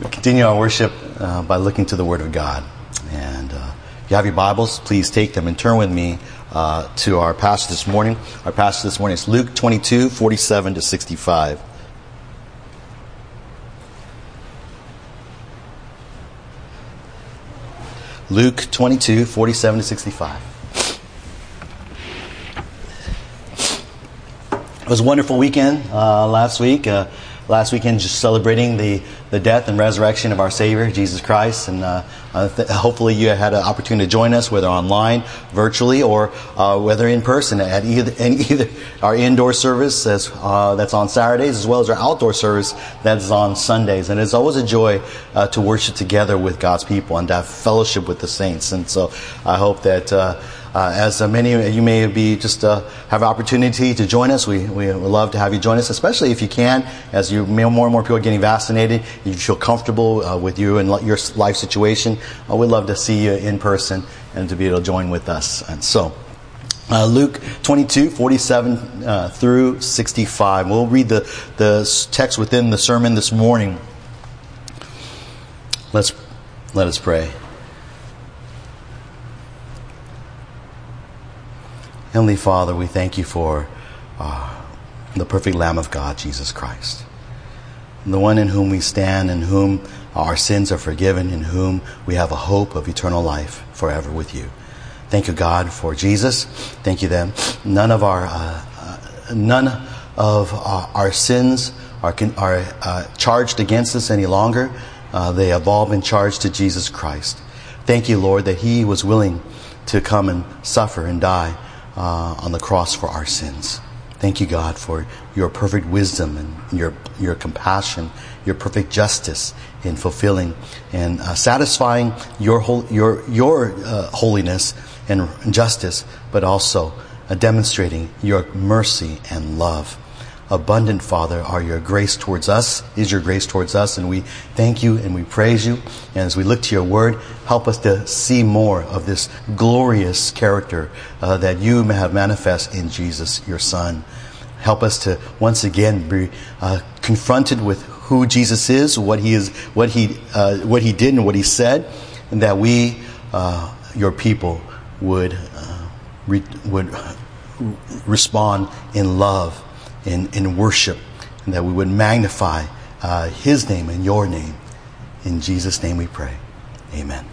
We continue our worship uh, by looking to the Word of God. And uh, if you have your Bibles, please take them and turn with me uh, to our passage this morning. Our passage this morning is Luke 22, 47 to 65. Luke 22, 47 to 65. It was a wonderful weekend uh, last week. Uh, last weekend, just celebrating the, the death and resurrection of our Savior, Jesus Christ. And uh, th- hopefully, you had an opportunity to join us, whether online, virtually, or uh, whether in person at either, either our indoor service as, uh, that's on Saturdays, as well as our outdoor service that's on Sundays. And it's always a joy uh, to worship together with God's people and to have fellowship with the saints. And so I hope that. Uh, as uh, many of you may be just uh, have opportunity to join us, we, we would love to have you join us, especially if you can. As you more and more people are getting vaccinated, you feel comfortable uh, with you and your life situation. Uh, we'd love to see you in person and to be able to join with us. And so. Uh, Luke 22, 47 uh, through 65. We'll read the, the text within the sermon this morning. Let's, let us pray. Heavenly Father, we thank you for uh, the perfect Lamb of God, Jesus Christ. The one in whom we stand, in whom our sins are forgiven, in whom we have a hope of eternal life forever with you. Thank you, God, for Jesus. Thank you that none of our, uh, uh, none of our, our sins are, are uh, charged against us any longer. Uh, they have all been charged to Jesus Christ. Thank you, Lord, that He was willing to come and suffer and die uh, on the cross for our sins. Thank you, God, for your perfect wisdom and your, your compassion, your perfect justice in fulfilling and uh, satisfying your, whole, your, your uh, holiness and justice, but also uh, demonstrating your mercy and love abundant, Father, are your grace towards us, is your grace towards us, and we thank you and we praise you. And as we look to your word, help us to see more of this glorious character uh, that you may have manifest in Jesus, your Son. Help us to once again be uh, confronted with who Jesus is, what he is, what he, uh, what he did, and what he said, and that we, uh, your people, would uh, re- would respond in love in, in worship, and that we would magnify uh, His name and your name. In Jesus' name we pray. Amen.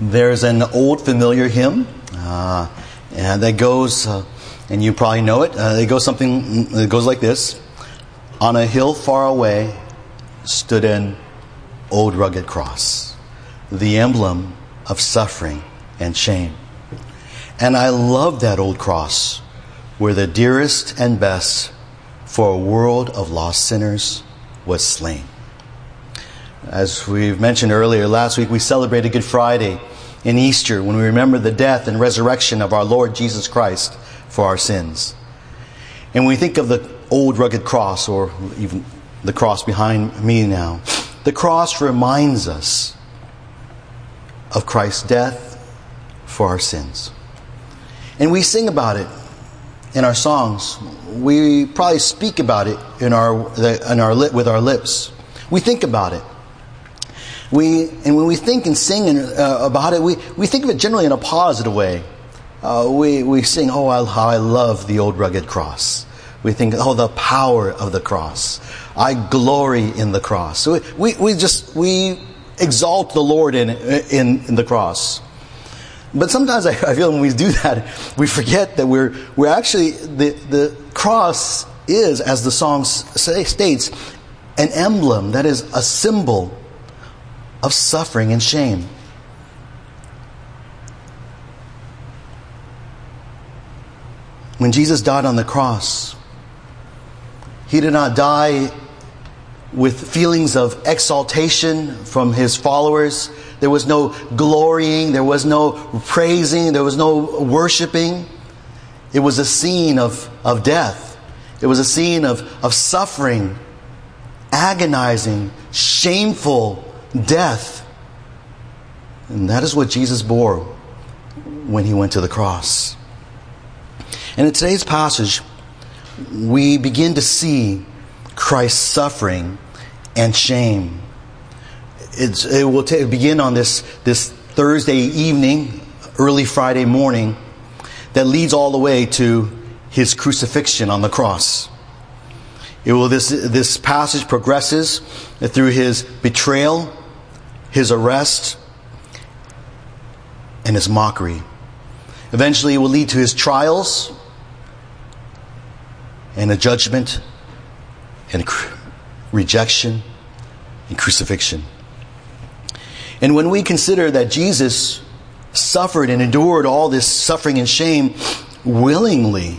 There's an old familiar hymn uh, and that goes, uh, and you probably know it. Uh, it goes something. It goes like this: On a hill far away stood an old rugged cross, the emblem of suffering and shame. And I love that old cross where the dearest and best for a world of lost sinners was slain. As we've mentioned earlier, last week we celebrated Good Friday and Easter when we remember the death and resurrection of our Lord Jesus Christ for our sins. And when we think of the old rugged cross, or even the cross behind me now, the cross reminds us of Christ's death for our sins. And we sing about it in our songs. We probably speak about it in our, in our lip, with our lips. We think about it. We, and when we think and sing uh, about it, we, we think of it generally in a positive way. Uh, we, we sing, oh, I, how I love the old rugged cross. We think, oh, the power of the cross. I glory in the cross. So we, we, just, we exalt the Lord in, in, in the cross. But sometimes I, I, feel when we do that, we forget that we're, we're actually, the, the cross is, as the song say, states, an emblem, that is a symbol of suffering and shame. When Jesus died on the cross, he did not die with feelings of exaltation from his followers there was no glorying. There was no praising. There was no worshiping. It was a scene of, of death. It was a scene of, of suffering, agonizing, shameful death. And that is what Jesus bore when he went to the cross. And in today's passage, we begin to see Christ's suffering and shame. It's, it will t- begin on this, this Thursday evening, early Friday morning, that leads all the way to his crucifixion on the cross. It will, this, this passage progresses through his betrayal, his arrest, and his mockery. Eventually, it will lead to his trials and a judgment and rejection and crucifixion. And when we consider that Jesus suffered and endured all this suffering and shame willingly,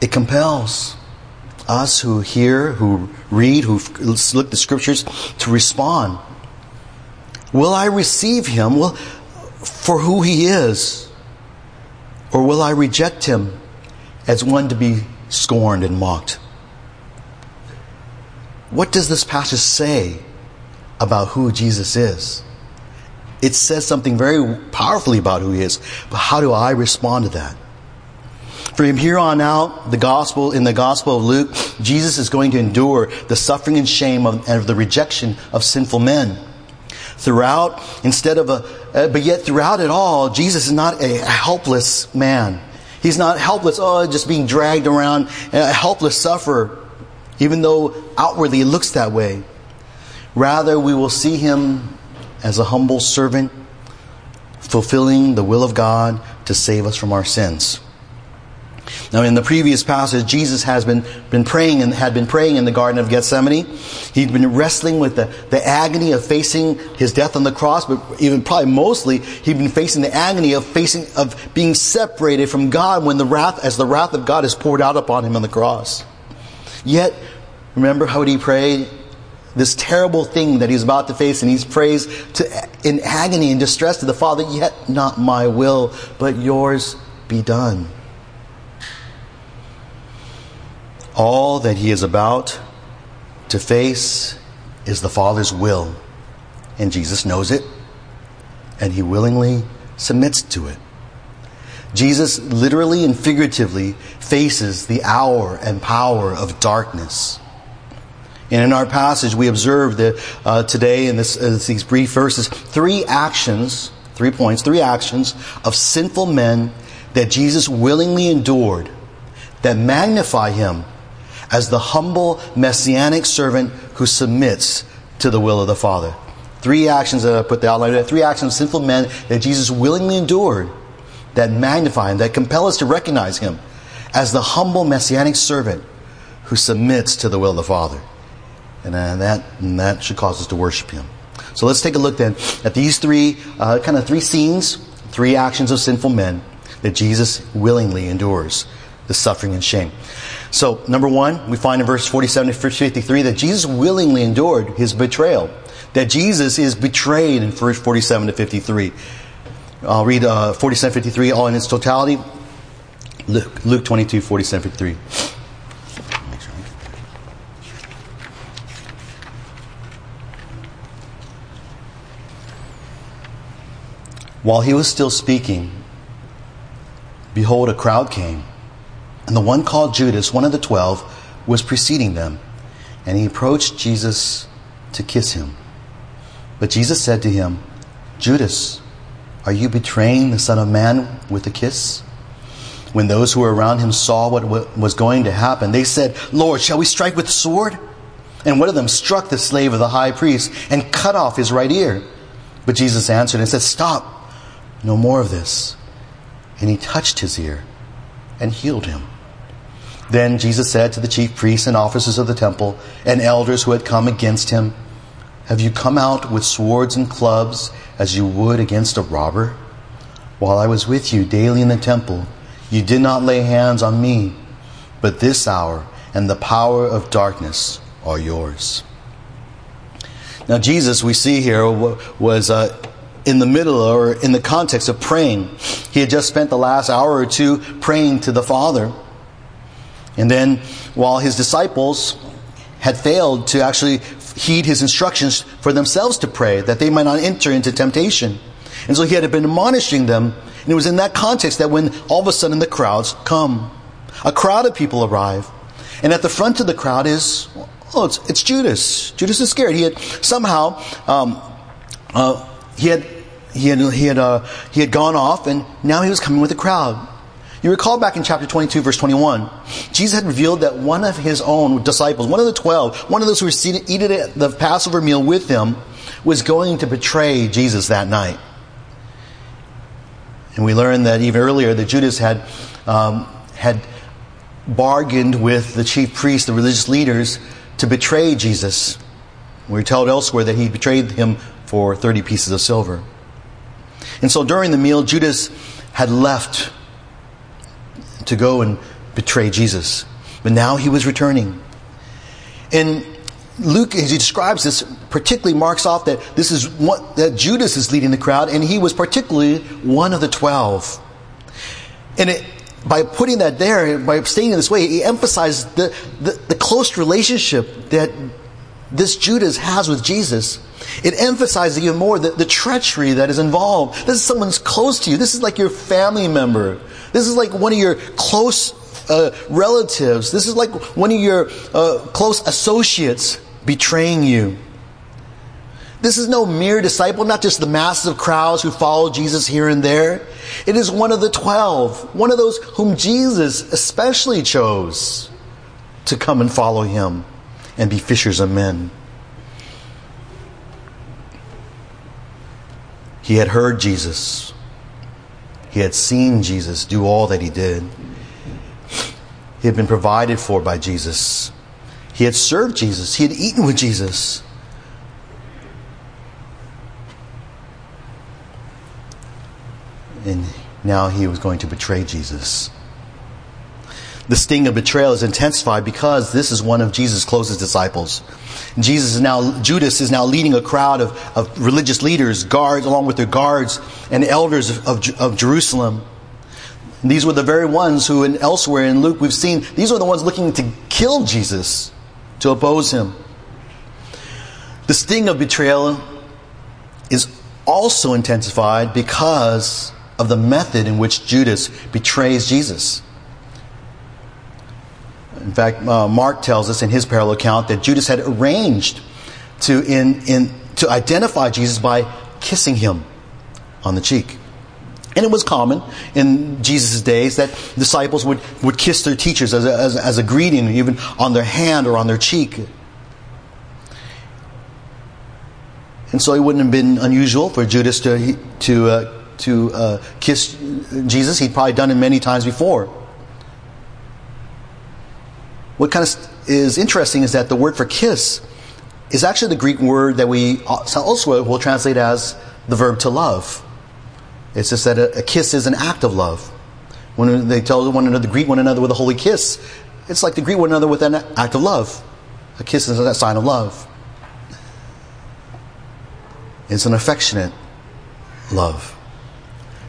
it compels us who hear, who read, who look the scriptures to respond. Will I receive him well, for who he is? Or will I reject him as one to be scorned and mocked? What does this passage say about who Jesus is? It says something very powerfully about who he is, but how do I respond to that? From here on out, the gospel, in the gospel of Luke, Jesus is going to endure the suffering and shame of, of the rejection of sinful men. Throughout, instead of a, uh, but yet throughout it all, Jesus is not a helpless man. He's not helpless, oh, just being dragged around, a helpless sufferer, even though outwardly it looks that way. Rather, we will see him as a humble servant, fulfilling the will of God to save us from our sins. Now, in the previous passage, Jesus has been, been praying and had been praying in the Garden of Gethsemane. He'd been wrestling with the, the agony of facing his death on the cross, but even probably mostly, he'd been facing the agony of facing, of being separated from God when the wrath, as the wrath of God is poured out upon him on the cross. Yet, remember how he prayed? This terrible thing that he's about to face, and he prays to, in agony and distress to the Father, yet not my will, but yours be done. All that he is about to face is the Father's will. And Jesus knows it, and he willingly submits to it. Jesus literally and figuratively faces the hour and power of darkness. And in our passage, we observe that uh, today in this, uh, these brief verses, three actions, three points, three actions of sinful men that Jesus willingly endured that magnify him as the humble messianic servant who submits to the will of the Father. Three actions that I put the outline there, three actions of sinful men that Jesus willingly endured that magnify him, that compel us to recognize him as the humble messianic servant who submits to the will of the Father. And, uh, that, and that should cause us to worship him. So let's take a look then at these three, uh, kind of three scenes, three actions of sinful men that Jesus willingly endures the suffering and shame. So, number one, we find in verse 47 to 53 that Jesus willingly endured his betrayal. That Jesus is betrayed in verse 47 to 53. I'll read uh, 47 53 all in its totality. Luke, Luke 22, 47 53. While he was still speaking, behold, a crowd came and the one called Judas, one of the twelve, was preceding them. And he approached Jesus to kiss him. But Jesus said to him, Judas, are you betraying the Son of Man with a kiss? When those who were around him saw what was going to happen, they said, Lord, shall we strike with the sword? And one of them struck the slave of the high priest and cut off his right ear. But Jesus answered and said, Stop, no more of this. And he touched his ear and healed him. Then Jesus said to the chief priests and officers of the temple and elders who had come against him, Have you come out with swords and clubs as you would against a robber? While I was with you daily in the temple, you did not lay hands on me, but this hour and the power of darkness are yours. Now, Jesus, we see here, was uh, in the middle or in the context of praying. He had just spent the last hour or two praying to the Father. And then, while his disciples had failed to actually heed his instructions for themselves to pray, that they might not enter into temptation, And so he had been admonishing them. And it was in that context that when all of a sudden the crowds come, a crowd of people arrive. And at the front of the crowd is, oh, it's, it's Judas. Judas Iscariot. He had somehow, um, uh, he had, he had, he had, uh, he had gone off and now he was coming with a crowd. You recall back in chapter 22, verse 21, Jesus had revealed that one of his own disciples, one of the twelve, one of those who were seated, eating at the Passover meal with him, was going to betray Jesus that night. And we learned that even earlier that Judas had, um, had bargained with the chief priests, the religious leaders, to betray Jesus. We're told elsewhere that he betrayed him for 30 pieces of silver. And so during the meal, Judas had left to go and betray Jesus. But now he was returning. And Luke, as he describes this, particularly marks off that this is what, that Judas is leading the crowd, and he was particularly one of the twelve. And it, by putting that there, by stating it this way, he emphasized the, the, the close relationship that this Judas has with Jesus. It emphasizes even more the, the treachery that is involved. This is someone's close to you. This is like your family member. This is like one of your close uh, relatives. This is like one of your uh, close associates betraying you. This is no mere disciple, not just the masses of crowds who follow Jesus here and there. It is one of the twelve, one of those whom Jesus especially chose to come and follow him and be fishers of men. He had heard Jesus. He had seen Jesus do all that he did. He had been provided for by Jesus. He had served Jesus. He had eaten with Jesus. And now he was going to betray Jesus. The sting of betrayal is intensified because this is one of Jesus' closest disciples. Jesus is now, Judas is now leading a crowd of, of religious leaders, guards, along with their guards and elders of, of, of Jerusalem. These were the very ones who, in, elsewhere in Luke, we've seen, these were the ones looking to kill Jesus, to oppose him. The sting of betrayal is also intensified because of the method in which Judas betrays Jesus. In fact, uh, Mark tells us in his parallel account that Judas had arranged to, in, in, to identify Jesus by kissing him on the cheek. And it was common in Jesus' days that disciples would, would kiss their teachers as a, as, as a greeting, even on their hand or on their cheek. And so it wouldn't have been unusual for Judas to, to, uh, to uh, kiss Jesus. He'd probably done it many times before. What kind of is interesting is that the word for kiss is actually the Greek word that we also will translate as the verb to love. It's just that a, a kiss is an act of love. When they tell one another, greet one another with a holy kiss, it's like to greet one another with an act of love. A kiss is a sign of love. It's an affectionate love.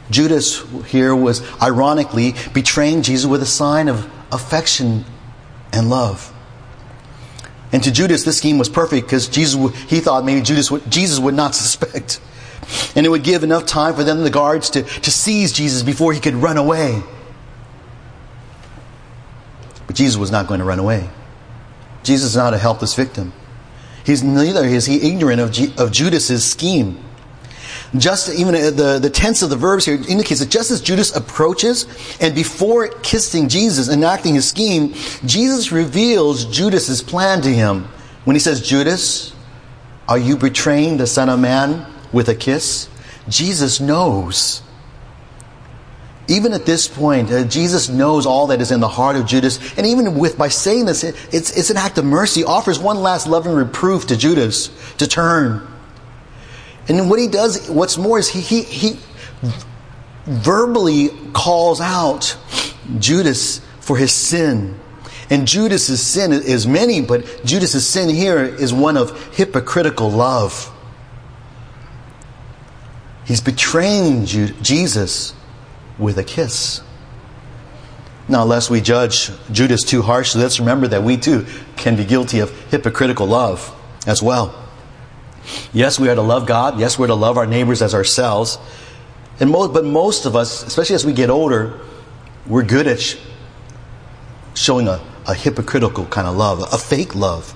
Judas here was ironically betraying Jesus with a sign of affection and love. And to Judas, this scheme was perfect because Jesus, he thought maybe Judas would, Jesus would not suspect. And it would give enough time for them, the guards, to, to seize Jesus before he could run away. But Jesus was not going to run away. Jesus is not a helpless victim. He's neither is he ignorant of, G, of Judas's scheme. Just even uh, the, the tense of the verbs here indicates that just as Judas approaches and before kissing Jesus, enacting his scheme, Jesus reveals Judas's plan to him. When he says, Judas, are you betraying the Son of Man with a kiss? Jesus knows. Even at this point, uh, Jesus knows all that is in the heart of Judas. And even with, by saying this, it, it's, it's an act of mercy. Offers one last loving reproof to Judas to turn. And what he does, what's more, is he, he, he verbally calls out Judas for his sin. And Judas's sin is many, but Judas's sin here is one of hypocritical love. He's betraying Jesus with a kiss. Now, lest we judge Judas too harshly, let's remember that we too can be guilty of hypocritical love as well. Yes, we are to love God. Yes, we're to love our neighbors as ourselves. And but most of us, especially as we get older, we're good at sh- showing a, a hypocritical kind of love, a fake love.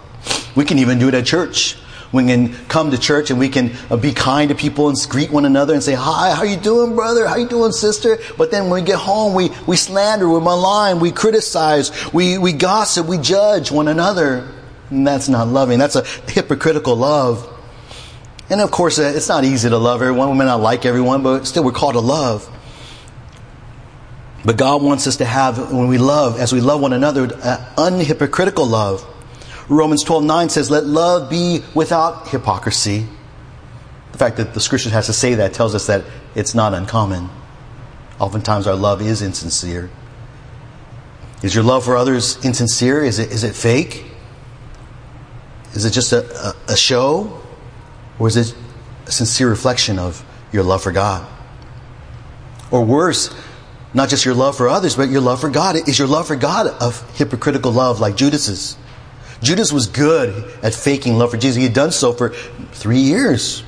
We can even do it at church. We can come to church and we can uh, be kind to people and greet one another and say, "Hi, how you doing, brother? How you doing, sister?" But then when we get home, we we slander, we malign, we criticize, we we gossip, we judge one another. And that's not loving. That's a hypocritical love. And of course, uh, it's not easy to love everyone. We may not like everyone, but still, we're called to love. But God wants us to have, when we love, as we love one another, unhypocritical love. Romans 12 9 says, Let love be without hypocrisy. The fact that the scripture has to say that tells us that it's not uncommon. Oftentimes, our love is insincere. Is your love for others insincere? Is it, is it fake? Is it just a, a, a show? Or is it a sincere reflection of your love for God? Or worse, not just your love for others, but your love for God. Is your love for God a hypocritical love like Judas's? Judas was good at faking love for Jesus. He had done so for three years.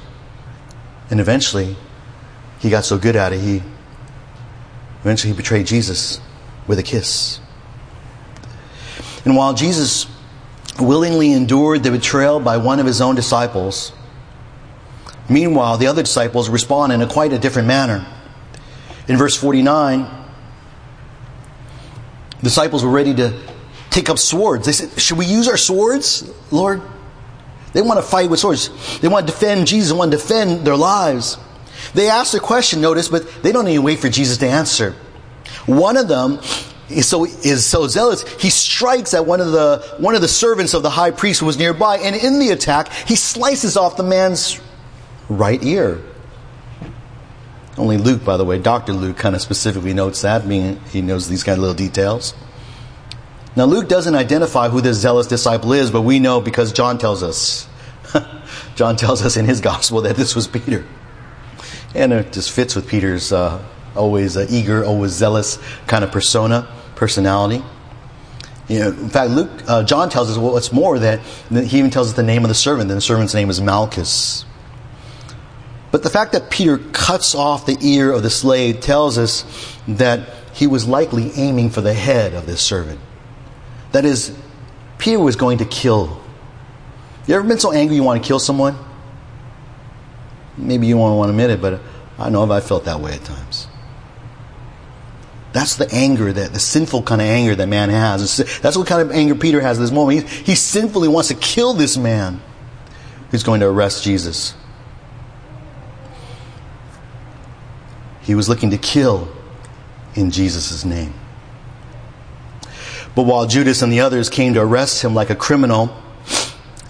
And eventually, he got so good at it, he eventually betrayed Jesus with a kiss. And while Jesus willingly endured the betrayal by one of his own disciples, meanwhile, the other disciples respond in a quite a different manner. In verse 49, disciples were ready to take up swords. They said, Should we use our swords, Lord? They want to fight with swords. They want to defend Jesus, they want to defend their lives. They ask a question, notice, but they don't even wait for Jesus to answer. One of them is so, is so zealous, he strikes at one of, the, one of the servants of the high priest who was nearby, and in the attack, he slices off the man's right ear. Only Luke, by the way, Dr. Luke kind of specifically notes that, being he knows these kind of little details. Now, Luke doesn't identify who this zealous disciple is, but we know because John tells us. John tells us in his gospel that this was Peter. And it just fits with Peter's uh, always uh, eager, always zealous kind of persona, personality. You know, in fact, Luke, uh, John tells us what's more that he even tells us the name of the servant. And the servant's name is Malchus. But the fact that Peter cuts off the ear of the slave tells us that he was likely aiming for the head of this servant. That is, Peter was going to kill. You ever been so angry you want to kill someone? Maybe you won't want to admit it, but I know I've felt that way at times. That's the anger that the sinful kind of anger that man has. That's what kind of anger Peter has at this moment. He, he sinfully wants to kill this man who's going to arrest Jesus. He was looking to kill in Jesus' name. But while Judas and the others came to arrest him like a criminal,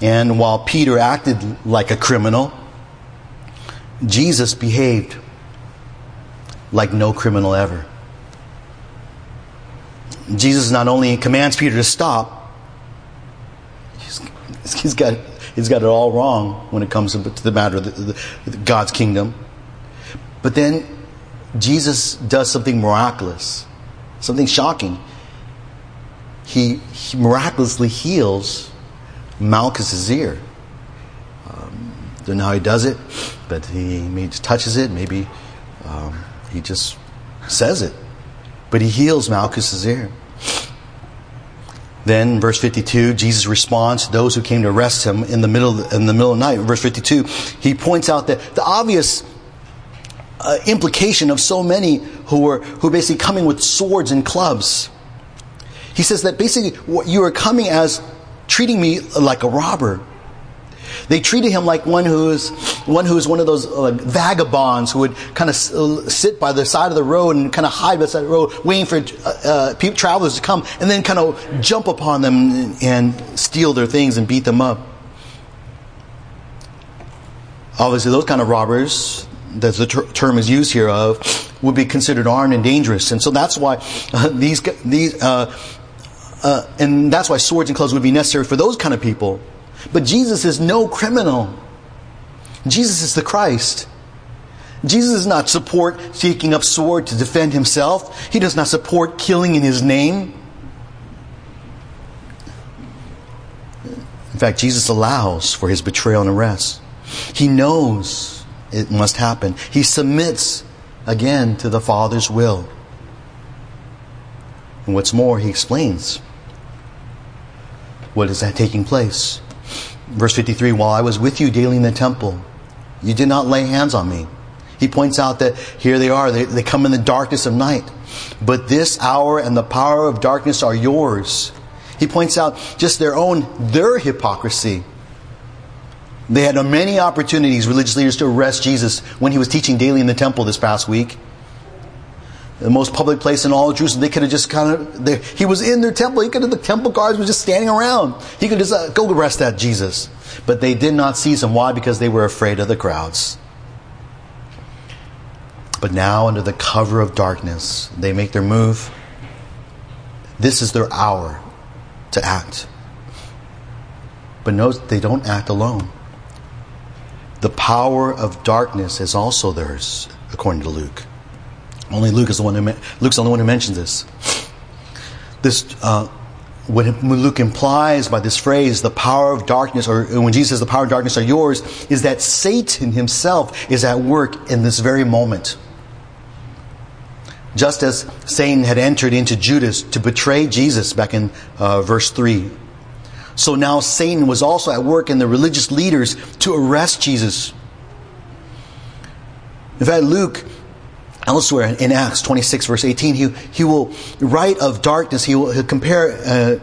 and while Peter acted like a criminal, Jesus behaved like no criminal ever. Jesus not only commands Peter to stop, he's, he's got, he's got it all wrong when it comes to the matter of the, the, God's kingdom. But then Jesus does something miraculous, something shocking he, he miraculously heals Malchus's ear. Um, don't know how he does it, but he maybe touches it. Maybe um, he just says it. But he heals Malchus's ear. Then, verse 52, Jesus responds to those who came to arrest him in the middle, in the middle of the night. Verse 52, he points out that the obvious uh, implication of so many who were who basically coming with swords and clubs. He says that basically you are coming as treating me like a robber. They treated him like one who is one who is one of those uh, vagabonds who would kind of uh, sit by the side of the road and kind of hide beside the side of the road, waiting for uh, uh travelers to come, and then kind of jump upon them and steal their things and beat them up. Obviously, those kind of robbers, that's the ter- term is used here of, would be considered armed and dangerous, and so that's why uh, these these uh, uh, and that's why swords and clubs would be necessary for those kind of people. But Jesus is no criminal. Jesus is the Christ. Jesus does not support taking up sword to defend himself. He does not support killing in his name. In fact, Jesus allows for his betrayal and arrest. He knows it must happen. He submits again to the Father's will. And what's more, he explains what is that taking place. Verse 53 While I was with you daily in the temple, you did not lay hands on me. He points out that here they are, they, they come in the darkness of night. But this hour and the power of darkness are yours. He points out just their own, their hypocrisy. They had many opportunities, religious leaders, to arrest Jesus when he was teaching daily in the temple this past week. The most public place in all of Jerusalem. They could have just kind of, they, he was in their temple. He could have, the temple guards were just standing around. He could just uh, go arrest that Jesus. But they did not seize him. Why? Because they were afraid of the crowds. But now, under the cover of darkness, they make their move. This is their hour to act. But note, they don't act alone. The power of darkness is also theirs, according to Luke. Only Luke is the one who Luke's the only one who mentions this. This uh, what Luke implies by this phrase, the power of darkness, or when Jesus says the power of darkness are yours, is that Satan himself is at work in this very moment. Just as Satan had entered into Judas to betray Jesus back in uh, verse 3. So now Satan was also at work in the religious leaders to arrest Jesus. In fact, Luke, elsewhere in Acts 26, verse 18, he, he will write of darkness, he will compare. Uh,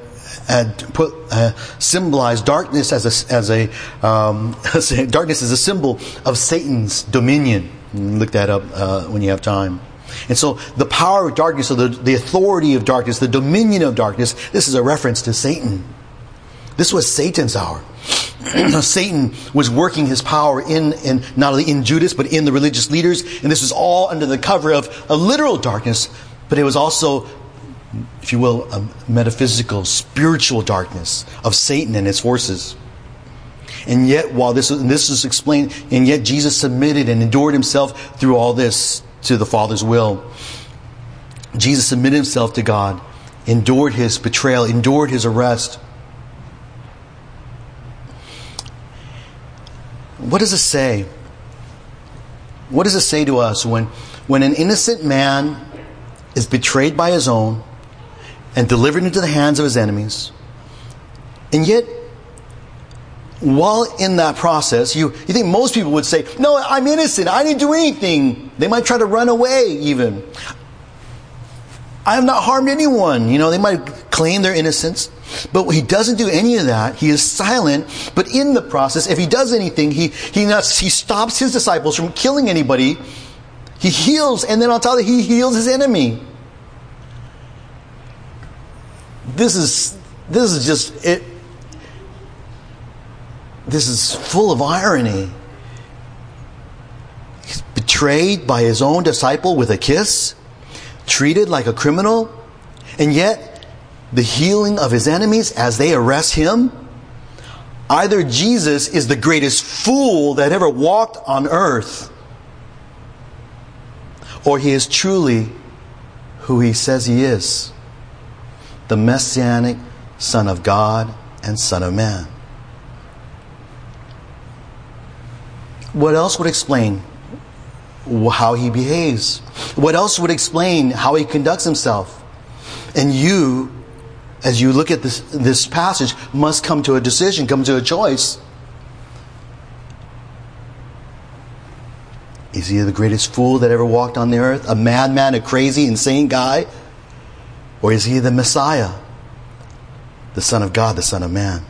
and put uh, symbolize darkness as a as a um, darkness is a symbol of Satan's dominion. Look that up uh, when you have time. And so the power of darkness, or the, the authority of darkness, the dominion of darkness, this is a reference to Satan. This was Satan's hour. Satan was working his power in, in not only in Judas, but in the religious leaders. And this was all under the cover of a literal darkness, but it was also, if you will, a metaphysical, spiritual darkness of Satan and his forces. And yet, while this, this is explained, and yet Jesus submitted and endured himself through all this to the Father's will. Jesus submitted himself to God, endured his betrayal, endured his arrest. What does it say? What does it say to us when, when an innocent man is betrayed by his own and delivered into the hands of his enemies, and yet while in that process, you, you think most people would say, No, I'm innocent. I didn't do anything. They might try to run away, even. I have not harmed anyone. You know, they might claim their innocence. But he doesn't do any of that. He is silent. But in the process, if he does anything, he, he, not, he stops his disciples from killing anybody. He heals, and then on top of that, he heals his enemy. This is, this is just, it, this is full of irony. He's betrayed by his own disciple with a kiss, treated like a criminal, and yet the healing of his enemies as they arrest him. Either Jesus is the greatest fool that ever walked on earth, or he is truly who he says he is the messianic Son of God and Son of Man. What else would explain how he behaves? What else would explain how he conducts himself? And you, as you look at this, this passage, must come to a decision, come to a choice. Is he the greatest fool that ever walked on the earth? A madman, a crazy, insane guy? Or is he the Messiah, the Son of God, the Son of Man?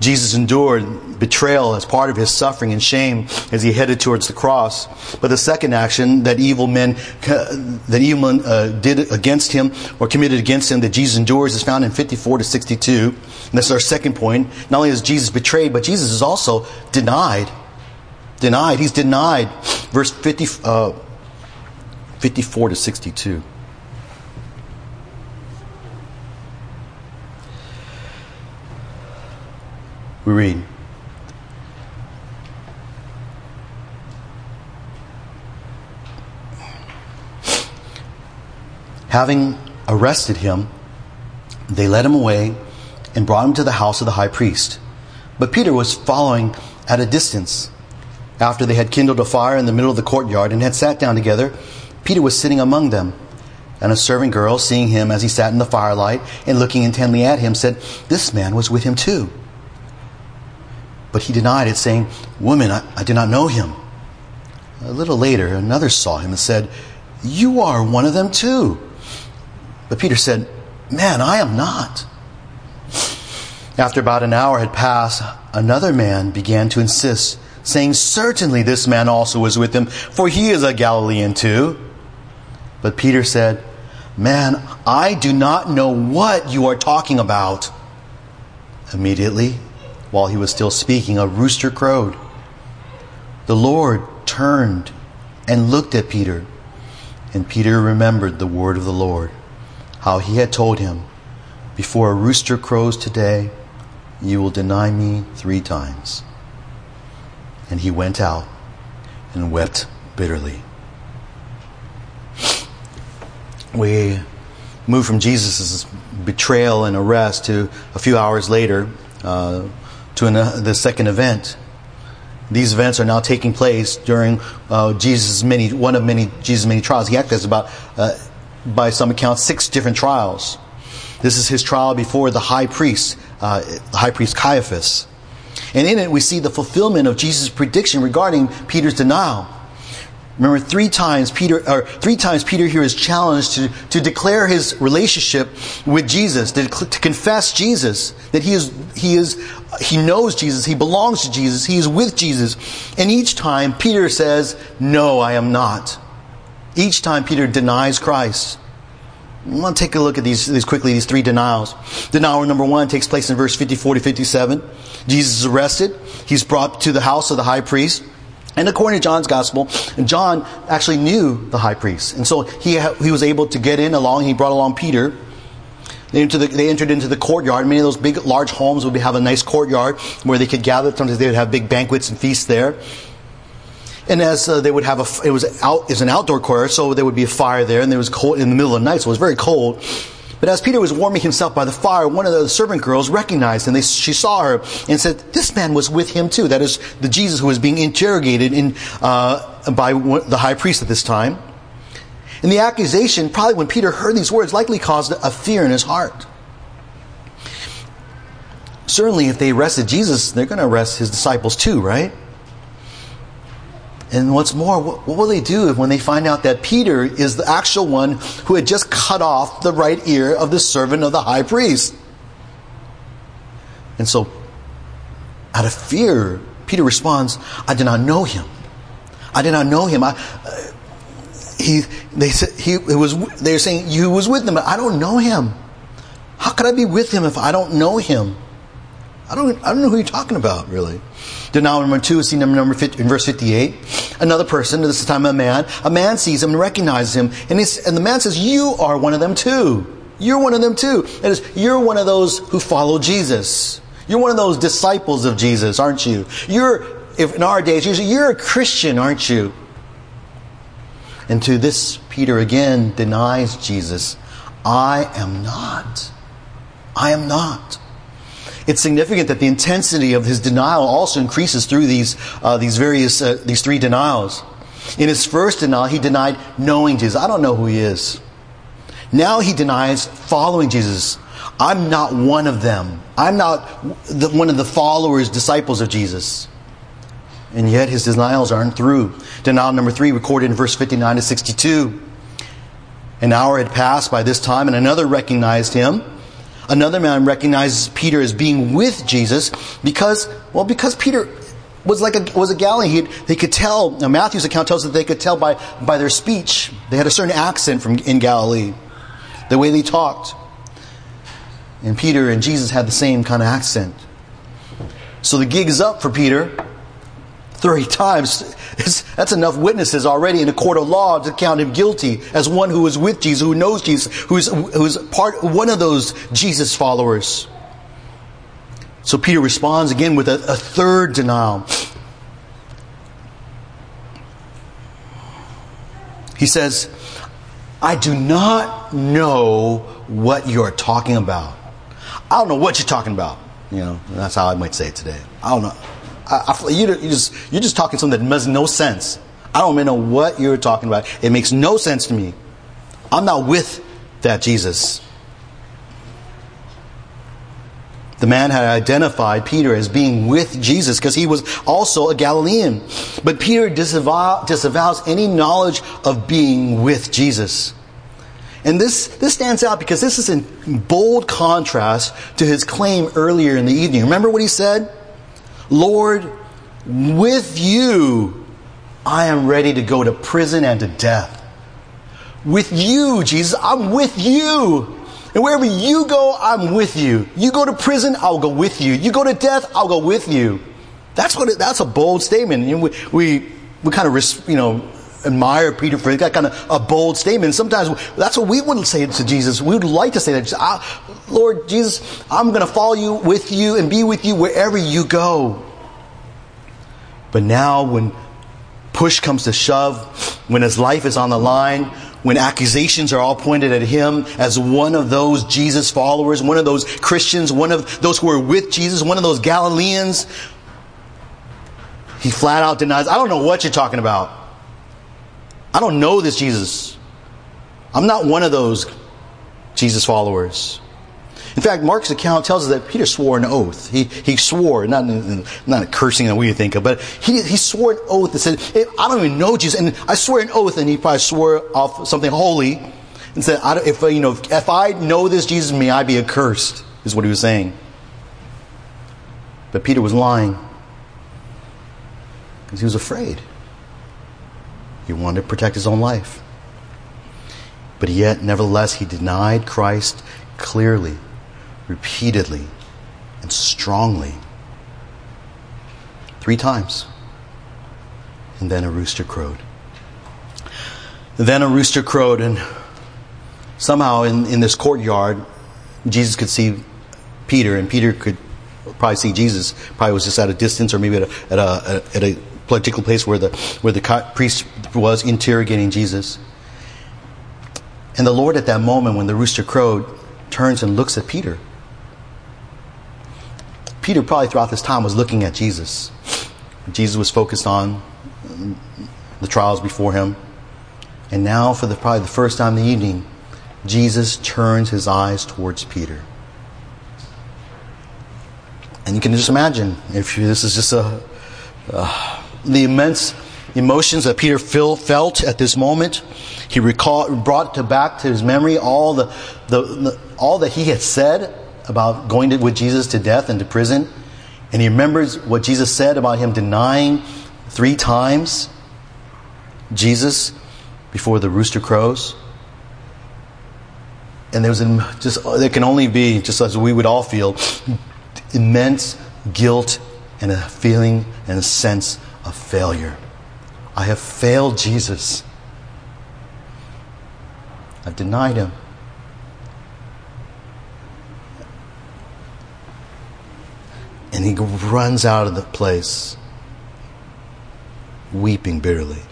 Jesus endured betrayal as part of his suffering and shame as he headed towards the cross. But the second action that evil men that evil men uh, did against him or committed against him that Jesus endures is found in 54 to 62. And that's our second point. Not only is Jesus betrayed, but Jesus is also denied. Denied. He's denied. Verse 50, uh, 54 to 62. We read. Having arrested him, they led him away and brought him to the house of the high priest. But Peter was following at a distance. After they had kindled a fire in the middle of the courtyard and had sat down together, Peter was sitting among them. And a servant girl, seeing him as he sat in the firelight and looking intently at him, said, This man was with him too. But he denied it, saying, Woman, I, I did not know him. A little later, another saw him and said, You are one of them too. But Peter said, Man, I am not. After about an hour had passed, another man began to insist, saying, Certainly this man also was with him, for he is a Galilean too. But Peter said, Man, I do not know what you are talking about. Immediately, while he was still speaking, a rooster crowed. The Lord turned and looked at Peter, and Peter remembered the word of the Lord, how he had told him, Before a rooster crows today, you will deny me three times. And he went out and wept bitterly. We move from Jesus' betrayal and arrest to a few hours later uh, to an, uh, the second event. These events are now taking place during uh, Jesus' many, one of many Jesus' many trials. He has about, uh, by some accounts, six different trials. This is his trial before the high priest, uh, high priest Caiaphas. And in it, we see the fulfillment of Jesus' prediction regarding Peter's denial. Remember, three times Peter, or three times Peter here is challenged to, to declare his relationship with Jesus, to, to confess Jesus, that he is, he is, he knows Jesus, he belongs to Jesus, he is with Jesus. And each time Peter says, no, I am not. Each time Peter denies Christ. I want to take a look at these, these quickly, these three denials. Denial number one takes place in verse 54 to 57. Jesus is arrested. He's brought to the house of the high priest. And according to John's gospel, John actually knew the high priest. And so he, he was able to get in along. He brought along Peter. They entered, the, they entered into the courtyard. Many of those big, large homes would have a nice courtyard where they could gather. Sometimes they would have big banquets and feasts there. And as uh, they would have a, it was out, it was an outdoor courtyard, so there would be a fire there, and there was cold in the middle of the night, so it was very cold. But as Peter was warming himself by the fire, one of the servant girls recognized him. They, she saw her and said, "This man was with him too." That is the Jesus who was being interrogated in, uh, by the high priest at this time. And the accusation, probably when Peter heard these words, likely caused a fear in his heart. Certainly, if they arrested Jesus, they're going to arrest his disciples too, right? And what's more, what, will they do when they find out that Peter is the actual one who had just cut off the right ear of the servant of the high priest? And so, out of fear, Peter responds, I did not know him. I did not know him. I, uh, he, they said, he was, they're saying, you was with him, but I don't know him. How could I be with him if I don't know him? I don't, I don't know who you're talking about, really. Denial number two is seen in, number 50, in verse 58. Another person, this time a man, a man sees him and recognizes him, and, and the man says, You are one of them too. You're one of them too. That is, you're one of those who follow Jesus. You're one of those disciples of Jesus, aren't you? You're, if in our days, you're a Christian, aren't you? And to this, Peter again denies Jesus. I am not. I am not. It's significant that the intensity of his denial also increases through these, uh, these various, uh, these three denials. In his first denial, he denied knowing Jesus. I don't know who he is. Now he denies following Jesus. I'm not one of them. I'm not the, one of the followers, disciples of Jesus. And yet his denials aren't through. Denial number three, recorded in verse 59 to 62. An hour had passed by this time, and another recognized him Another man recognizes Peter as being with Jesus because, well, because Peter was like a, was a Galilean. He, they could tell, Matthew's account tells us that they could tell by, by their speech. They had a certain accent from in Galilee, the way they talked. And Peter and Jesus had the same kind of accent. So the gig is up for Peter. 30 times. That's enough witnesses already in a court of law to count him guilty as one who is with Jesus, who knows Jesus, who's, who's part, one of those Jesus followers. So Peter responds again with a, a third denial. He says, I do not know what you're talking about. I don't know what you're talking about. You know, that's how I might say it today. I don't know. I, I, you, you just, you're just talking something that makes no sense. I don't even know what you're talking about. It makes no sense to me. I'm not with that Jesus. The man had identified Peter as being with Jesus because he was also a Galilean. But Peter disavow, disavows any knowledge of being with Jesus. And this, this stands out because this is in bold contrast to his claim earlier in the evening. Remember what he said? Lord, with you I am ready to go to prison and to death. With you, Jesus, I'm with you. And wherever you go, I'm with you. You go to prison, I'll go with you. You go to death, I'll go with you. That's what. It, that's a bold statement. Know, we, we we kind of you know admire Peter for that kind of a bold statement. Sometimes that's what we would say to Jesus. We would like to say that, ah, Lord Jesus, I'm going to follow you with you and be with you wherever you go. But now, when push comes to shove, when his life is on the line, when accusations are all pointed at him as one of those Jesus followers, one of those Christians, one of those who are with Jesus, one of those Galileans, he flat out denies, I don't know what you're talking about. I don't know this Jesus. I'm not one of those Jesus followers. In fact, Mark's account tells us that Peter swore an oath. He, he swore, not, not cursing that we think of, but he, he swore an oath that said, I don't even know Jesus. And I swear an oath, and he probably swore off something holy and said, if, you know, if I know this Jesus, may I be accursed, is what he was saying. But Peter was lying because he was afraid. He wanted to protect his own life. But yet, nevertheless, he denied Christ clearly repeatedly and strongly. Three times. And then a rooster crowed. Then a rooster crowed, and somehow in, in this courtyard, Jesus could see Peter, and Peter could probably see Jesus. Probably was just at a distance, or maybe at a, at a, at a particular place where the where the priest was interrogating Jesus. And the Lord, at that moment, when the rooster crowed, turns and looks at Peter. Peter probably throughout this time was looking at Jesus. Jesus was focused on the trials before him. And now, for the, probably the first time in the evening, Jesus turns his eyes towards Peter. And you can just imagine if this is just a uh, the immense emotions that Peter felt at this moment. He recalled, brought to back to his memory all the, the, the all that he had said about going to, with Jesus to death and to prison. And he remembers what Jesus said about him denying three times Jesus before the rooster crows. And there's just there can only be, just as we would all feel, immense guilt and a feeling and a sense of failure. I have failed Jesus. I've denied him. And he runs out of the place weeping bitterly.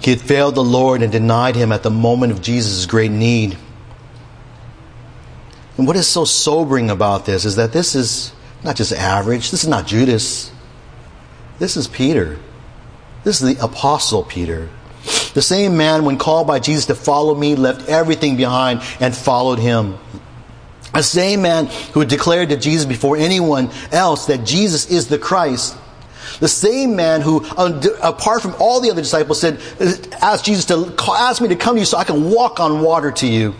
He had failed the Lord and denied him at the moment of Jesus' great need. And what is so sobering about this is that this is not just average, this is not Judas. This is Peter. This is the apostle Peter. The same man, when called by Jesus to follow me, left everything behind and followed him. A same man who declared to Jesus before anyone else that Jesus is the Christ. The same man who, apart from all the other disciples, said, asked Jesus to ask me to come to you so I can walk on water to you.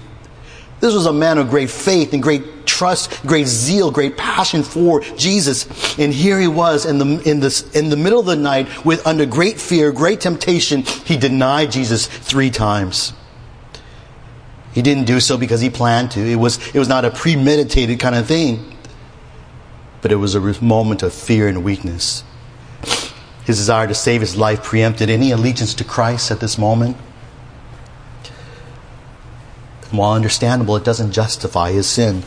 This was a man of great faith and great trust, great zeal, great passion for Jesus. And here he was in the, in this, in the middle of the night with under great fear, great temptation. He denied Jesus three times. He didn't do so because he planned to. It was, it was not a premeditated kind of thing. But it was a moment of fear and weakness. His desire to save his life preempted any allegiance to Christ at this moment. And while understandable, it doesn't justify his sin.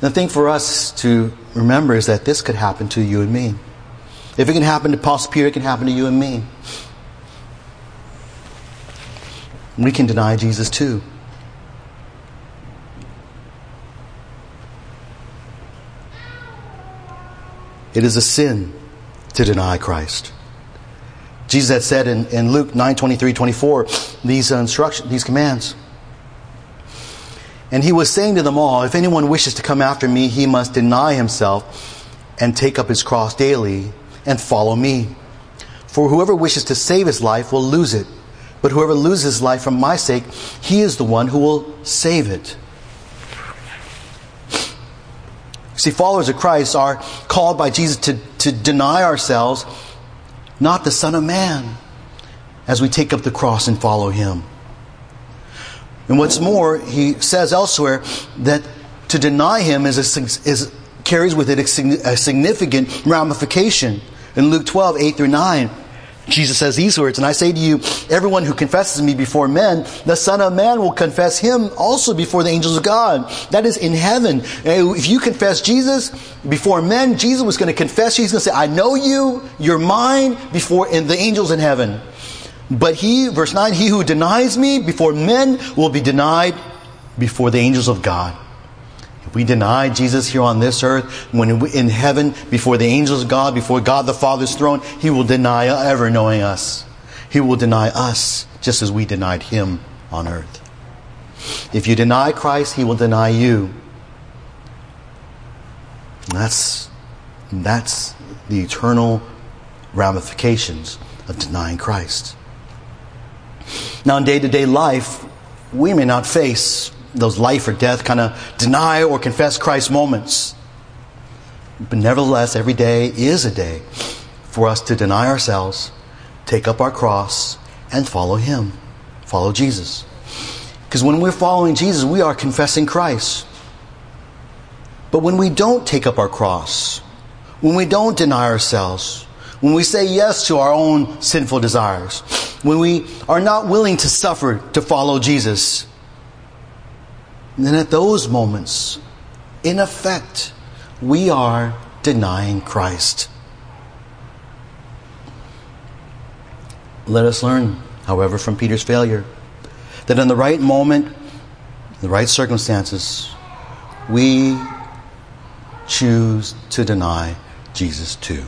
The thing for us to remember is that this could happen to you and me. If it can happen to apostle Peter, it can happen to you and me. We can deny Jesus too. It is a sin to deny Christ. Jesus had said in, in Luke 9 23 24 these uh, instructions, these commands. And he was saying to them all, If anyone wishes to come after me, he must deny himself and take up his cross daily and follow me. For whoever wishes to save his life will lose it, but whoever loses his life for my sake, he is the one who will save it. See, followers of Christ are called by Jesus to, to deny ourselves, not the Son of Man, as we take up the cross and follow him. And what's more, he says elsewhere that to deny him is, a, is carries with it a, a significant ramification. In Luke 12, 8 through 9, Jesus says these words, And I say to you, everyone who confesses me before men, the Son of Man will confess him also before the angels of God. That is in heaven. If you confess Jesus before men, Jesus was going to confess you. He's going to say, I know you, you're mine, before in the angels in heaven. But he, verse 9, he who denies me before men will be denied before the angels of God. We deny Jesus here on this earth, when in heaven, before the angels of God, before God the Father's throne, he will deny ever knowing us. He will deny us just as we denied him on earth. If you deny Christ, he will deny you. That's, that's the eternal ramifications of denying Christ. Now, in day to day life, we may not face those life or death kind of deny or confess Christ moments. But nevertheless, every day is a day for us to deny ourselves, take up our cross, and follow Him. Follow Jesus. Because when we're following Jesus, we are confessing Christ. But when we don't take up our cross, when we don't deny ourselves, when we say yes to our own sinful desires, when we are not willing to suffer to follow Jesus, then at those moments, in effect, we are denying Christ. Let us learn, however, from Peter's failure that in the right moment, the right circumstances, we choose to deny Jesus too.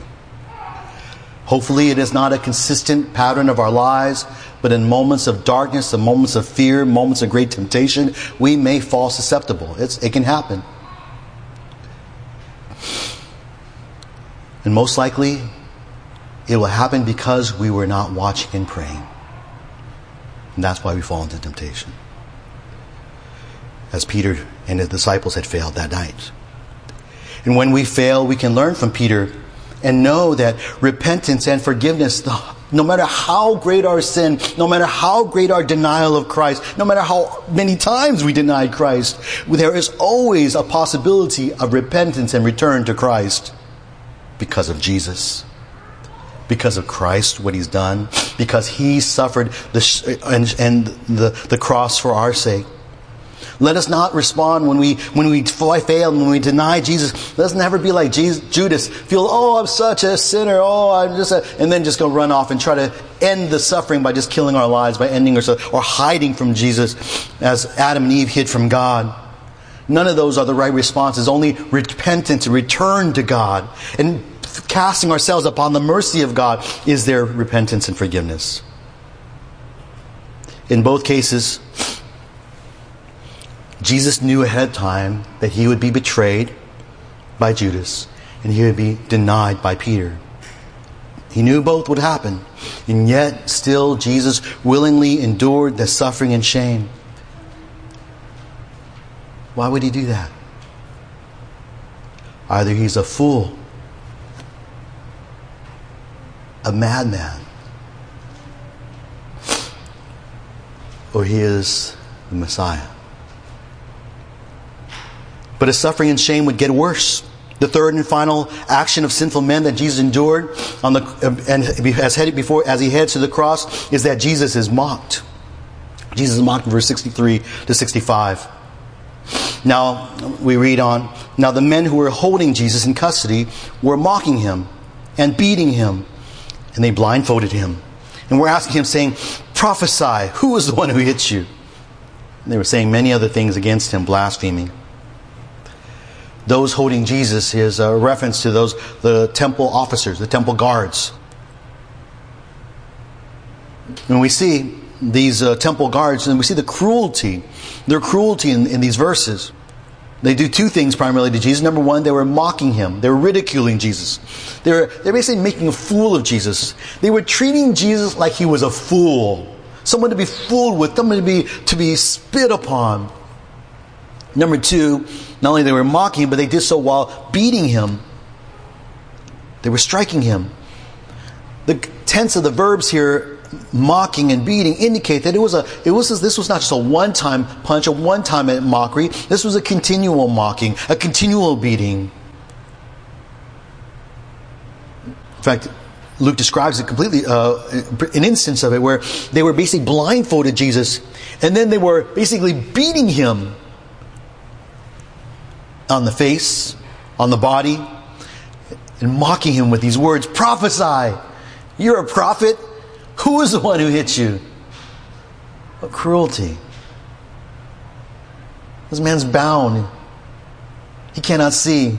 Hopefully, it is not a consistent pattern of our lives, but in moments of darkness, in moments of fear, moments of great temptation, we may fall susceptible. It's, it can happen. And most likely, it will happen because we were not watching and praying. And that's why we fall into temptation. As Peter and his disciples had failed that night. And when we fail, we can learn from Peter and know that repentance and forgiveness, no matter how great our sin, no matter how great our denial of Christ, no matter how many times we denied Christ, there is always a possibility of repentance and return to Christ because of Jesus. Because of Christ, what He's done, because He suffered the, and, and the, the cross for our sake. Let us not respond when we, when we fail, when we deny Jesus. Let us never be like Jesus, Judas. Feel, oh, I'm such a sinner. Oh, I'm just a, and then just go run off and try to end the suffering by just killing our lives, by ending ourselves, or hiding from Jesus as Adam and Eve hid from God. None of those are the right responses. Only repentance, return to God, and casting ourselves upon the mercy of God is their repentance and forgiveness. In both cases, Jesus knew ahead of time that he would be betrayed by Judas and he would be denied by Peter. He knew both would happen, and yet still Jesus willingly endured the suffering and shame. Why would he do that? Either he's a fool, a madman, or he is the Messiah. But his suffering and shame would get worse. The third and final action of sinful men that Jesus endured on the, and as headed before, as he heads to the cross is that Jesus is mocked. Jesus is mocked in verse 63 to 65. Now, we read on. Now, the men who were holding Jesus in custody were mocking him and beating him, and they blindfolded him. And were asking him, saying, Prophesy, who is the one who hit you? And they were saying many other things against him, blaspheming. Those holding Jesus is a reference to those the temple officers, the temple guards. And we see these uh, temple guards, and we see the cruelty, their cruelty in, in these verses. They do two things primarily to Jesus. Number one, they were mocking him. They were ridiculing Jesus. They were, they were basically making a fool of Jesus. They were treating Jesus like he was a fool. Someone to be fooled with, someone to be, to be spit upon. Number two, not only they were mocking him, but they did so while beating him. They were striking him. The tense of the verbs here, mocking and beating, indicate that it was a it was this was not just a one-time punch, a one-time mockery. This was a continual mocking, a continual beating. In fact, Luke describes it completely, uh, an instance of it where they were basically blindfolded Jesus, and then they were basically beating him on the face, on the body, and mocking him with these words Prophesy! You're a prophet? Who is the one who hit you? What cruelty. This man's bound. He cannot see.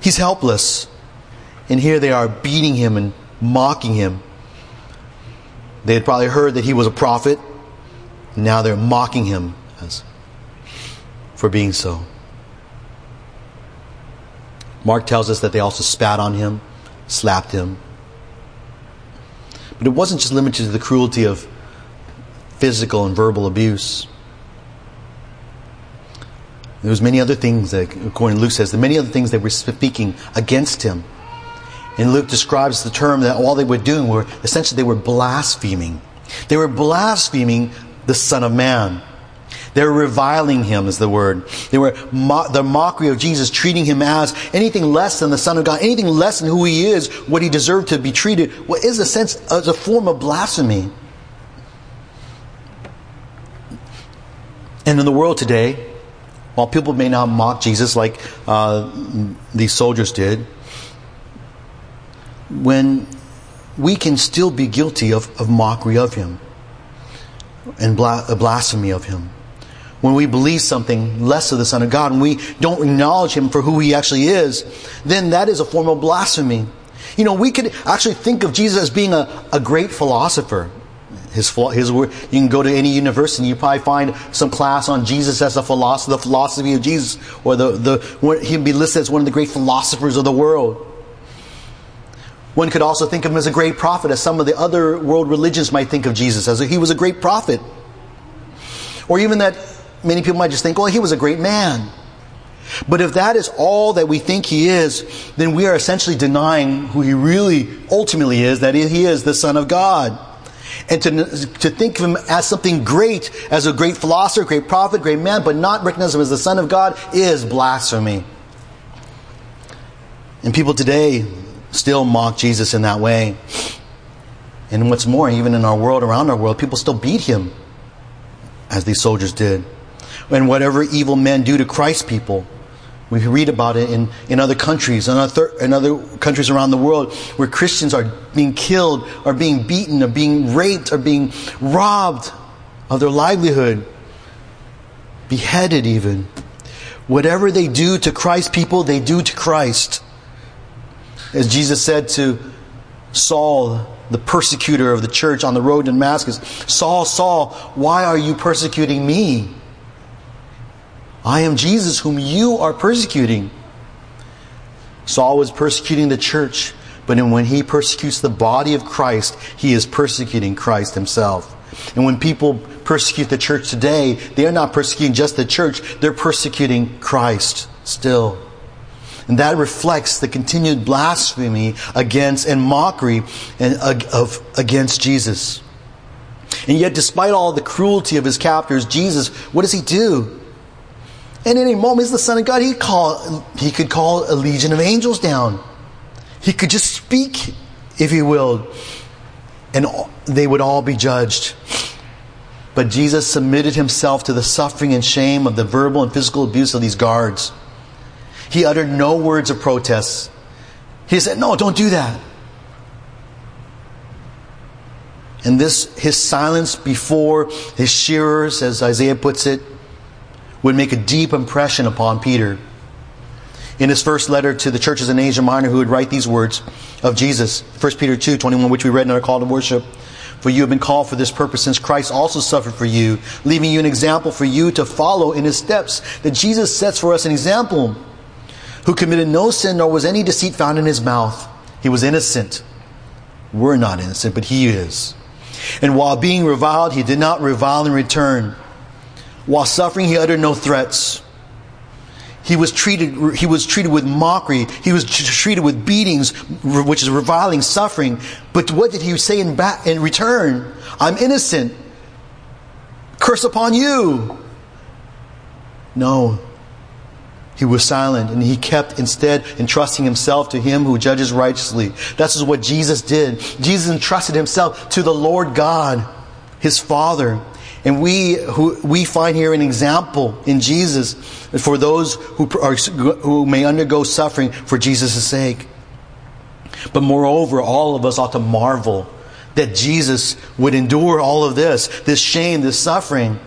He's helpless. And here they are beating him and mocking him. They had probably heard that he was a prophet. Now they're mocking him as, for being so. Mark tells us that they also spat on him, slapped him. But it wasn't just limited to the cruelty of physical and verbal abuse. There was many other things that, according to Luke says, that many other things that were speaking against him. And Luke describes the term that all they were doing were essentially they were blaspheming. They were blaspheming the Son of Man. They were reviling him, is the word. They were mo- the mockery of Jesus, treating him as anything less than the Son of God, anything less than who he is, what he deserved to be treated. What is a sense as a form of blasphemy. And in the world today, while people may not mock Jesus like uh, these soldiers did, when we can still be guilty of, of mockery of him and bla- blasphemy of him when we believe something less of the Son of God, and we don't acknowledge Him for who He actually is, then that is a form of blasphemy. You know, we could actually think of Jesus as being a, a great philosopher. His, his you can go to any university, you probably find some class on Jesus as a philosopher, the philosophy of Jesus, or the, the he'd be listed as one of the great philosophers of the world. One could also think of him as a great prophet, as some of the other world religions might think of Jesus as he was a great prophet. Or even that Many people might just think, well, he was a great man. But if that is all that we think he is, then we are essentially denying who he really ultimately is, that he is the Son of God. And to, to think of him as something great, as a great philosopher, great prophet, great man, but not recognize him as the Son of God is blasphemy. And people today still mock Jesus in that way. And what's more, even in our world, around our world, people still beat him as these soldiers did and whatever evil men do to Christ's people. We read about it in, in other countries, in other, in other countries around the world, where Christians are being killed, are being beaten, are being raped, are being robbed of their livelihood, beheaded even. Whatever they do to Christ's people, they do to Christ. As Jesus said to Saul, the persecutor of the church on the road to Damascus, Saul, Saul, why are you persecuting me? I am Jesus whom you are persecuting. Saul was persecuting the church, but when he persecutes the body of Christ, he is persecuting Christ himself. And when people persecute the church today, they are not persecuting just the church, they're persecuting Christ still. And that reflects the continued blasphemy against and mockery of, against Jesus. And yet, despite all the cruelty of his captors, Jesus, what does he do? And in a moment, he's the Son of God. He, call, he could call a legion of angels down. He could just speak if he willed, and they would all be judged. But Jesus submitted himself to the suffering and shame of the verbal and physical abuse of these guards. He uttered no words of protest. He said, No, don't do that. And this, his silence before his shearers, as Isaiah puts it, would make a deep impression upon Peter. in his first letter to the churches in Asia Minor who would write these words of Jesus. 1 Peter 2 21, which we read in our call to worship. For you have been called for this purpose, since Christ also suffered for you, leaving you an example for you to follow in his steps. That Jesus sets for us an example, who committed no sin, nor was any deceit found in his mouth. He was innocent. We're not innocent, but he is. And while being reviled, he did not revile in return. While suffering, he uttered no threats. He was treated, he was treated with mockery. He was treated with beatings, which is reviling, suffering. But what did he say in, back, in return? I'm innocent. Curse upon you. No. He was silent and he kept instead entrusting himself to him who judges righteously. That's what Jesus did. Jesus entrusted himself to the Lord God, his Father. And we, who, we find here an example in Jesus for those who, are, who may undergo suffering for Jesus' sake. But moreover, all of us ought to marvel that Jesus would endure all of this, this shame, this suffering.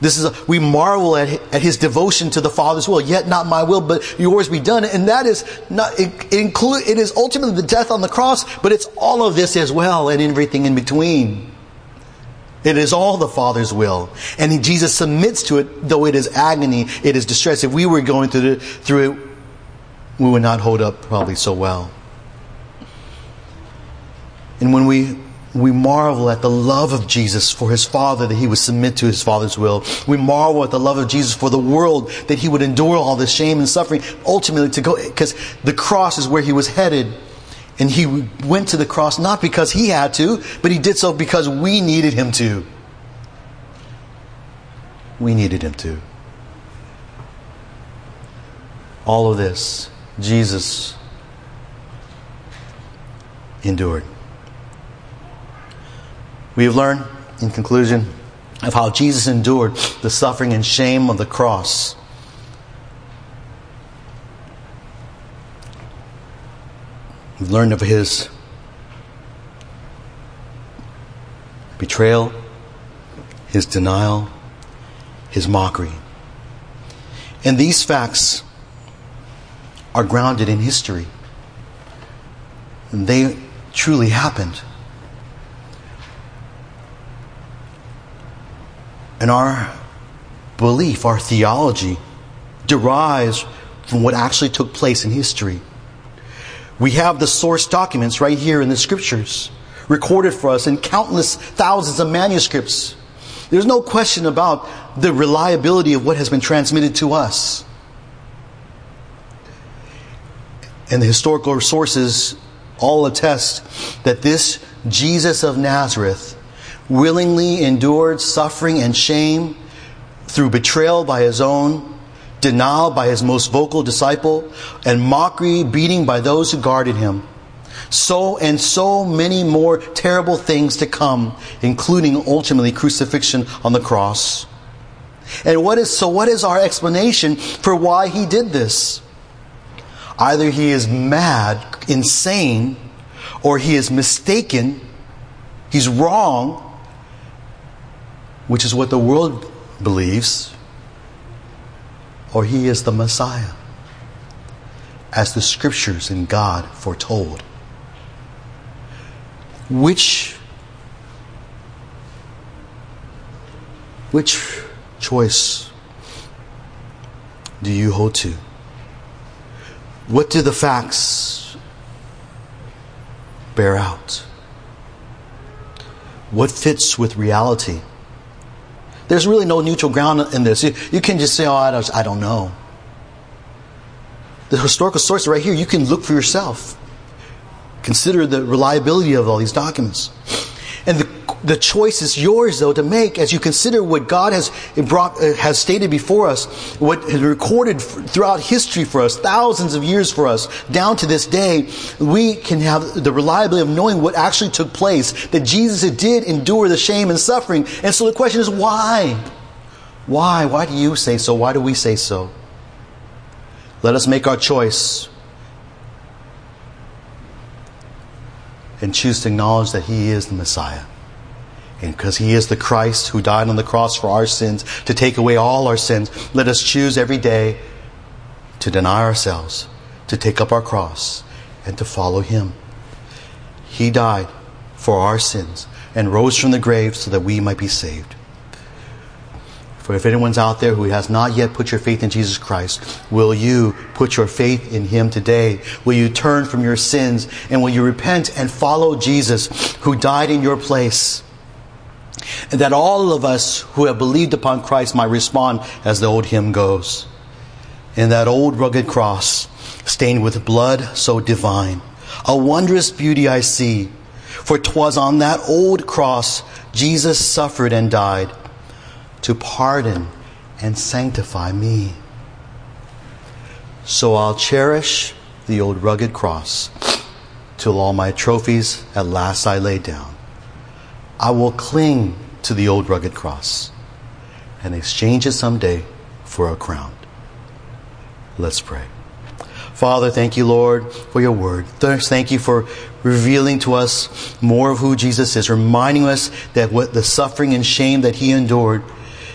This is a, we marvel at, at his devotion to the Father's will. Yet not my will, but yours be done. And that is not it, it include it is ultimately the death on the cross, but it's all of this as well and everything in between. It is all the Father's will. And Jesus submits to it, though it is agony, it is distress. If we were going through, the, through it, we would not hold up probably so well. And when we, we marvel at the love of Jesus for his Father, that he would submit to his Father's will. We marvel at the love of Jesus for the world, that he would endure all this shame and suffering, ultimately to go, because the cross is where he was headed and he went to the cross not because he had to, but he did so because we needed him to. We needed him to. All of this, Jesus endured. We have learned, in conclusion, of how Jesus endured the suffering and shame of the cross We've learned of his betrayal, his denial, his mockery. And these facts are grounded in history. They truly happened. And our belief, our theology, derives from what actually took place in history. We have the source documents right here in the scriptures, recorded for us in countless thousands of manuscripts. There's no question about the reliability of what has been transmitted to us. And the historical sources all attest that this Jesus of Nazareth willingly endured suffering and shame through betrayal by his own denial by his most vocal disciple, and mockery, beating by those who guarded him. So and so many more terrible things to come, including ultimately crucifixion on the cross. And what is, so what is our explanation for why he did this? Either he is mad, insane, or he is mistaken, he's wrong, which is what the world believes, or he is the Messiah, as the scriptures and God foretold. Which which choice do you hold to? What do the facts bear out? What fits with reality? There's really no neutral ground in this. You, you can just say, oh, I don't, I don't know. The historical source right here, you can look for yourself. Consider the reliability of all these documents. And the the choice is yours, though, to make as you consider what God has brought, uh, has stated before us, what has recorded throughout history for us, thousands of years for us, down to this day. We can have the reliability of knowing what actually took place, that Jesus did endure the shame and suffering. And so the question is, why? Why? Why do you say so? Why do we say so? Let us make our choice and choose to acknowledge that He is the Messiah. And because He is the Christ who died on the cross for our sins to take away all our sins, let us choose every day to deny ourselves, to take up our cross, and to follow Him. He died for our sins and rose from the grave so that we might be saved. For if anyone's out there who has not yet put your faith in Jesus Christ, will you put your faith in Him today? Will you turn from your sins and will you repent and follow Jesus who died in your place? And that all of us who have believed upon Christ might respond as the old hymn goes. In that old rugged cross, stained with blood so divine, a wondrous beauty I see. For 'twas on that old cross Jesus suffered and died to pardon and sanctify me. So I'll cherish the old rugged cross till all my trophies at last I lay down. I will cling to the old rugged cross and exchange it someday for a crown. Let's pray. Father, thank you, Lord, for your word. Thank you for revealing to us more of who Jesus is, reminding us that what the suffering and shame that he endured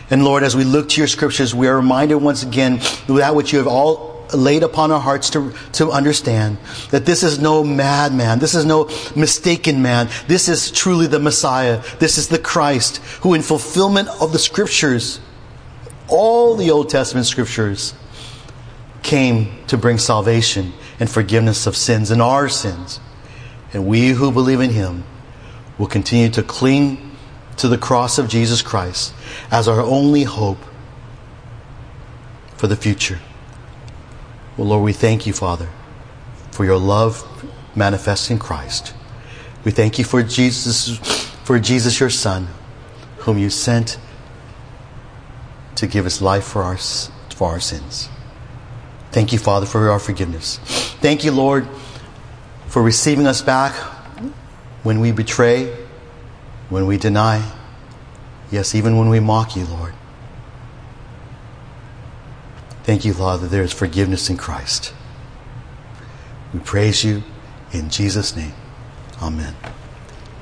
and Lord, as we look to your scriptures, we are reminded once again that which you have all laid upon our hearts to, to understand that this is no madman. This is no mistaken man. This is truly the Messiah. This is the Christ who, in fulfillment of the scriptures, all the Old Testament scriptures, came to bring salvation and forgiveness of sins and our sins. And we who believe in him will continue to cling to the cross of Jesus Christ as our only hope for the future. Well, Lord, we thank you, Father, for your love manifest in Christ. We thank you for Jesus, for Jesus, your Son, whom you sent to give his life for our, for our sins. Thank you, Father, for our forgiveness. Thank you, Lord, for receiving us back when we betray when we deny, yes, even when we mock you, Lord. Thank you, Lord, that there is forgiveness in Christ. We praise you in Jesus' name. Amen.